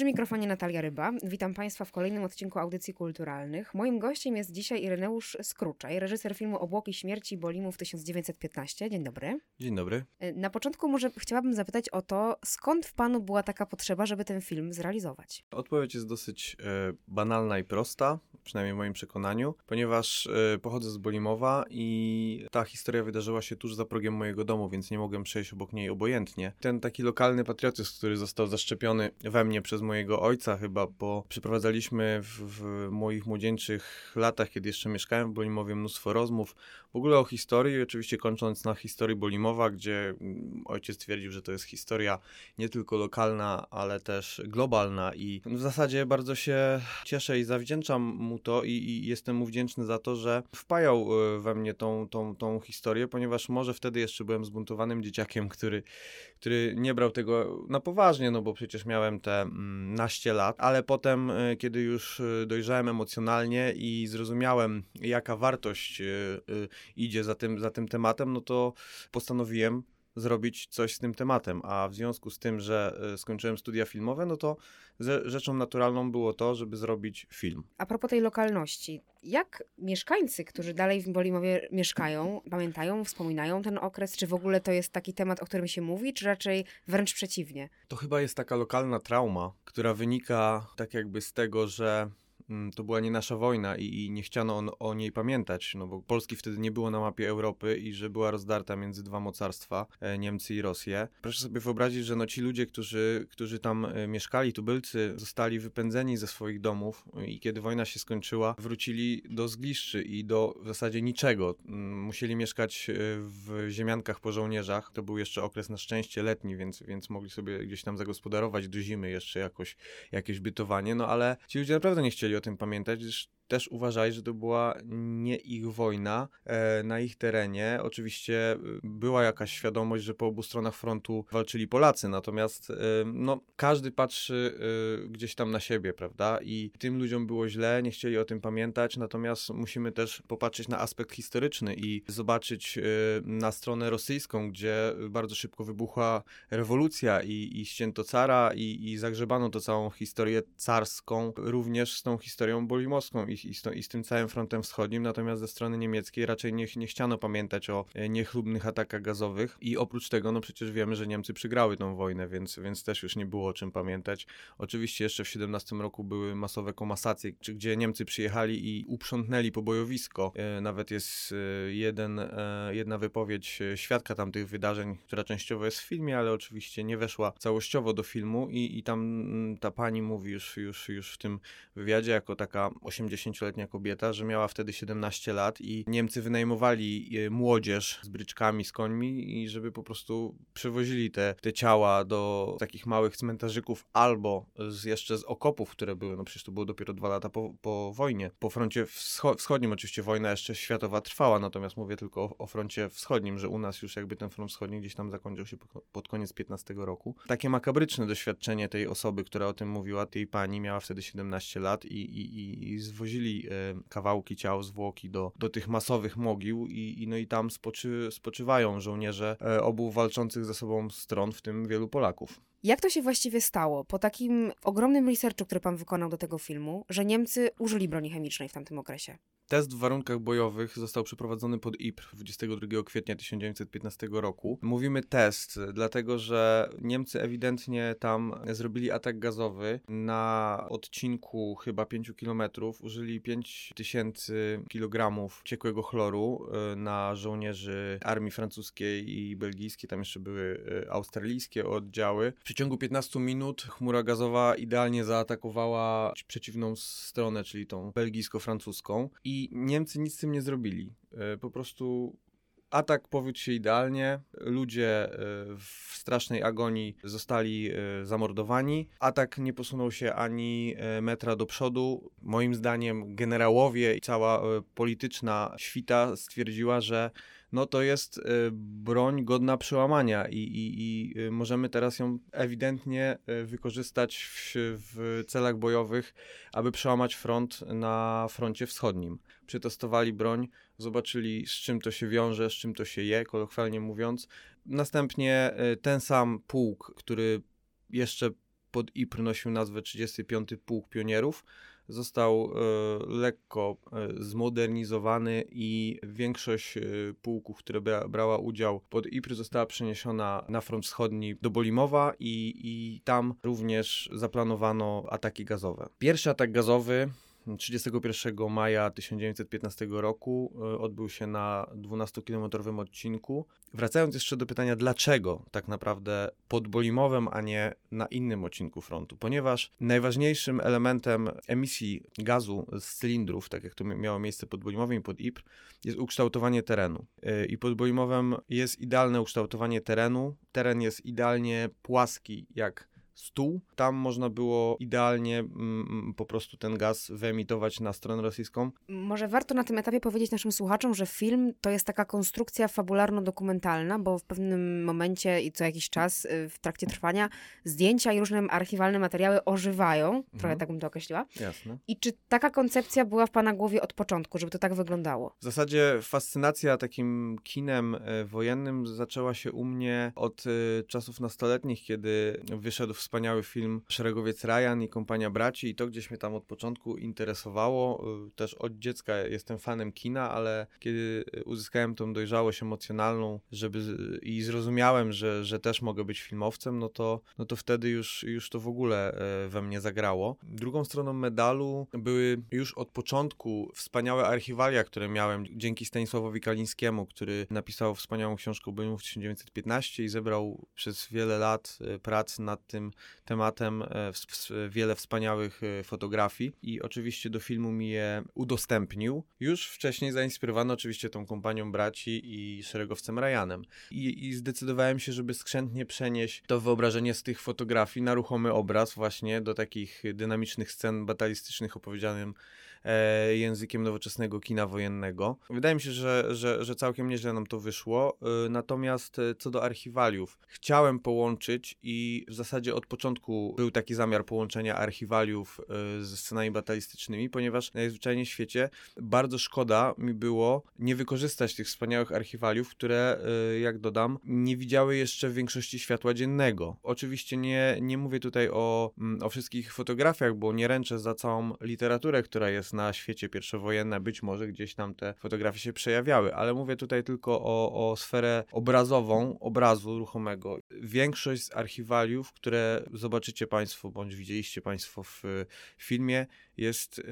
Przy mikrofonie Natalia Ryba. Witam Państwa w kolejnym odcinku Audycji Kulturalnych. Moim gościem jest dzisiaj Ireneusz Skruczaj, reżyser filmu Obłoki Śmierci Bolimów 1915. Dzień dobry. Dzień dobry. Na początku może chciałabym zapytać o to, skąd w Panu była taka potrzeba, żeby ten film zrealizować? Odpowiedź jest dosyć e, banalna i prosta, przynajmniej w moim przekonaniu, ponieważ e, pochodzę z Bolimowa i ta historia wydarzyła się tuż za progiem mojego domu, więc nie mogłem przejść obok niej obojętnie. Ten taki lokalny patriotyzm, który został zaszczepiony we mnie przez mojego ojca chyba, bo przeprowadzaliśmy w, w moich młodzieńczych latach, kiedy jeszcze mieszkałem w Bolimowie, mnóstwo rozmów. W ogóle o historii, oczywiście kończąc na historii Bolimowa, gdzie mm, ojciec twierdził, że to jest historia nie tylko lokalna, ale też globalna i w zasadzie bardzo się cieszę i zawdzięczam mu to i, i jestem mu wdzięczny za to, że wpajał e, we mnie tą, tą, tą historię, ponieważ może wtedy jeszcze byłem zbuntowanym dzieciakiem, który, który nie brał tego na poważnie, no bo przecież miałem te mm, naście lat, ale potem, e, kiedy już e, dojrzałem emocjonalnie i zrozumiałem, jaka wartość idzie za tym, za tym tematem, no to postanowiłem zrobić coś z tym tematem, a w związku z tym, że e, skończyłem studia filmowe, no to rzeczą naturalną było to, żeby zrobić film. A propos tej lokalności, jak mieszkańcy, którzy dalej w Bolimowie mieszkają, pamiętają, wspominają ten okres? Czy w ogóle to jest taki temat, o którym się mówi, czy raczej wręcz przeciwnie? To chyba jest taka lokalna trauma, która wynika tak jakby z tego, że to była nie nasza wojna i, i nie chciano on, o niej pamiętać, no bo Polski wtedy nie było na mapie Europy i że była rozdarta między dwa mocarstwa, e, Niemcy i Rosję. Proszę sobie wyobrazić, że no ci ludzie, którzy, którzy tam e, mieszkali, tubylcy, zostali wypędzeni ze swoich domów i kiedy wojna się skończyła, wrócili do zgliszczy i do w zasadzie niczego. Mm, musieli mieszkać e, w ziemiankach po żołnierzach. To był jeszcze okres na szczęście letni, więc, więc mogli sobie gdzieś tam zagospodarować do zimy jeszcze jakoś, jakieś bytowanie, no ale ci ludzie naprawdę nie chcieli o tym pamiętać, gdyż też uważali, że to była nie ich wojna e, na ich terenie. Oczywiście e, była jakaś świadomość, że po obu stronach frontu walczyli Polacy, natomiast e, no, każdy patrzy e, gdzieś tam na siebie, prawda? I tym ludziom było źle, nie chcieli o tym pamiętać, natomiast musimy też popatrzeć na aspekt historyczny i zobaczyć na stronę rosyjską, gdzie bardzo szybko wybuchła rewolucja i, i ścięto cara i, i zagrzebano to całą historię carską, również z tą historią bolimowską i i, z, to, i z tym całym frontem wschodnim, natomiast ze strony niemieckiej raczej nie, nie chciano pamiętać o e, niechlubnych atakach gazowych i oprócz tego, no przecież wiemy, że Niemcy przegrały tą wojnę, więc, więc też już nie było o czym pamiętać. Oczywiście jeszcze w 17 roku były masowe komasacje, gdzie Niemcy przyjechali i uprzątnęli pobojowisko. E, nawet jest e, jeden, jedna wypowiedź świadka tamtych wydarzeń, która częściowo jest w filmie, ale oczywiście nie weszła całościowo do filmu i, i tam mm, ta pani mówi już, już, już w tym wywiadzie jako taka 80 50-letnia kobieta, że miała wtedy 17 lat i Niemcy wynajmowali e, młodzież z bryczkami, z końmi i żeby po prostu przewozili te, te ciała do takich małych cmentarzyków albo z, jeszcze z okopów, które były, no przecież to było dopiero dwa lata po, po wojnie. Po froncie wscho wschodnim oczywiście wojna jeszcze światowa trwała, natomiast mówię tylko o, o, froncie wschodnim, że u nas już jakby ten front wschodni gdzieś tam zakończył się pod, koniec 15 roku. Takie makabryczne doświadczenie tej osoby, która o tym mówiła, tej pani, miała wtedy 17 lat i, i, i zwozili przywozili e, kawałki ciał, zwłoki do, do tych masowych mogił i, i, no i tam spoczy, spoczywają żołnierze e, obu walczących ze sobą stron, w tym wielu Polaków. Jak to się właściwie stało, po takim ogromnym researchu, który pan wykonał do tego filmu, że Niemcy użyli broni chemicznej w tamtym okresie? Test w warunkach bojowych został przeprowadzony pod Ypres 22 kwietnia 1915 roku. Mówimy test, dlatego że Niemcy ewidentnie tam zrobili atak gazowy na odcinku chyba 5 km. Użyli 5000 kg ciekłego chloru e, na żołnierzy armii francuskiej i belgijskiej. Tam jeszcze były e, australijskie oddziały. Przeciągu 15 minut chmura gazowa idealnie zaatakowała przeciwną stronę, czyli tą belgijsko-francuską i Niemcy nic z tym nie zrobili. E, po prostu atak powiódł się idealnie, ludzie e, w strasznej agonii zostali e, zamordowani. Atak nie posunął się ani metra do przodu. Moim zdaniem generałowie i cała polityczna świta stwierdziła, że no to jest y, broń godna przełamania i, i, i y, możemy teraz ją ewidentnie y, wykorzystać w, w celach bojowych, aby przełamać front na froncie wschodnim. Przetestowali broń, zobaczyli z czym to się wiąże, z czym to się je, kolokwialnie mówiąc. Następnie ten sam pułk, który jeszcze pod IPR nosił nazwę 35 Pułk Pionierów, został e, lekko e, zmodernizowany i większość e, pułków, które brała udział pod IPR została przeniesiona na front wschodni do Bolimowa i, i tam również zaplanowano ataki gazowe. Pierwszy atak gazowy 31 maja 1915 roku e, odbył się na 12-kilometrowym odcinku. Wracając jeszcze do pytania, dlaczego tak naprawdę pod Bolimowem, a nie na innym odcinku frontu? Ponieważ najważniejszym elementem emisji gazu z cylindrów, tak jak to miało miejsce pod Bolimowem i pod Ypres, jest ukształtowanie terenu. E, I pod Bolimowem jest idealne ukształtowanie terenu. Teren jest idealnie płaski, jak stół. Tam można było idealnie mm, mm, po prostu ten gaz wyemitować na stronę rosyjską. Może warto na tym etapie powiedzieć naszym słuchaczom, że film to jest taka konstrukcja fabularno-dokumentalna, bo w pewnym momencie i co jakiś czas y, w trakcie trwania zdjęcia i różne archiwalne materiały ożywają. Mhm. Trochę tak bym to określiła. Jasne. I czy taka koncepcja była w Pana głowie od początku, żeby to tak wyglądało? W zasadzie fascynacja takim kinem e, wojennym zaczęła się u mnie od e, czasów nastoletnich, kiedy wyszedł w wspaniały film Szeregowiec Ryan i Kompania Braci i to gdzieś mnie tam od początku interesowało. Y, też od dziecka jestem fanem kina, ale kiedy uzyskałem tą dojrzałość emocjonalną żeby i zrozumiałem, że, że też mogę być filmowcem, no to, no to wtedy już, już to w ogóle e, we mnie zagrało. Drugą stroną medalu były już od początku wspaniałe archiwalia, które miałem dzięki Stanisławowi Kalińskiemu, który napisał wspaniałą książkę o w 1915 i zebrał przez wiele lat e, prac nad tym tematem e, wiele wspaniałych e, fotografii i oczywiście do filmu mi je udostępnił. Już wcześniej zainspirowano oczywiście tą kompanią braci i szeregowcem Ryanem. I, I zdecydowałem się, żeby skrzętnie przenieść to wyobrażenie z tych fotografii na ruchomy obraz właśnie do takich dynamicznych scen batalistycznych opowiedzianym językiem nowoczesnego kina wojennego. Wydaje mi się, że, że, że całkiem nieźle nam to wyszło. E, natomiast e, co do archiwaliów, chciałem połączyć i w zasadzie od początku był taki zamiar połączenia archiwaliów ze scenami batalistycznymi, ponieważ najzwyczajniej w świecie bardzo szkoda mi było nie wykorzystać tych wspaniałych archiwaliów, które, jak dodam, nie widziały jeszcze w większości światła dziennego. Oczywiście nie, nie mówię tutaj o, mm, o wszystkich fotografiach, bo nie ręczę za całą literaturę, która jest na świecie pierwszowojenne, być może gdzieś tam te fotografie się przejawiały, ale mówię tutaj tylko o, o sferę obrazową, obrazu ruchomego. Większość z archiwaliów, które zobaczycie Państwo, bądź widzieliście Państwo w filmie, jest y,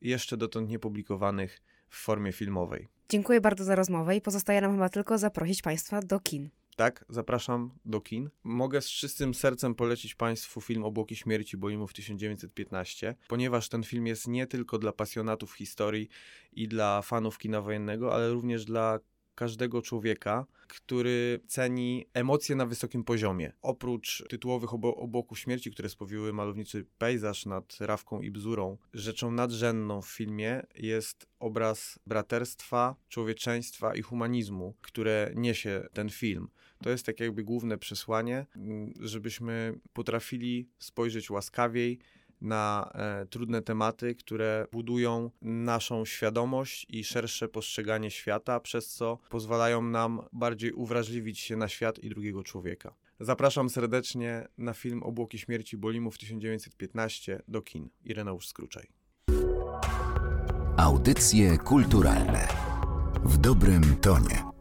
jeszcze dotąd niepublikowanych w formie filmowej. Dziękuję bardzo za rozmowę i pozostaje nam chyba tylko zaprosić Państwa do kin tak, zapraszam do kin. Mogę z czystym sercem polecić Państwu film Obłoki Śmierci Boimów 1915, ponieważ ten film jest nie tylko dla pasjonatów historii i dla fanów kina wojennego, ale również dla każdego człowieka, który ceni emocje na wysokim poziomie. Oprócz tytułowych obo obłoków śmierci, które spowiły malowniczy pejzaż nad Rawką i Bzurą, rzeczą nadrzędną w filmie jest obraz braterstwa, człowieczeństwa i humanizmu, które niesie ten film. To jest tak jakby główne przesłanie, mm, żebyśmy potrafili spojrzeć łaskawiej na e, trudne tematy, które budują naszą świadomość i szersze postrzeganie świata, przez co pozwalają nam bardziej uwrażliwić się na świat i drugiego człowieka. Zapraszam serdecznie na film Obłoki Śmierci Bolimów 1915 do kin. Ireneusz Skruczaj. Audycje kulturalne w dobrym tonie.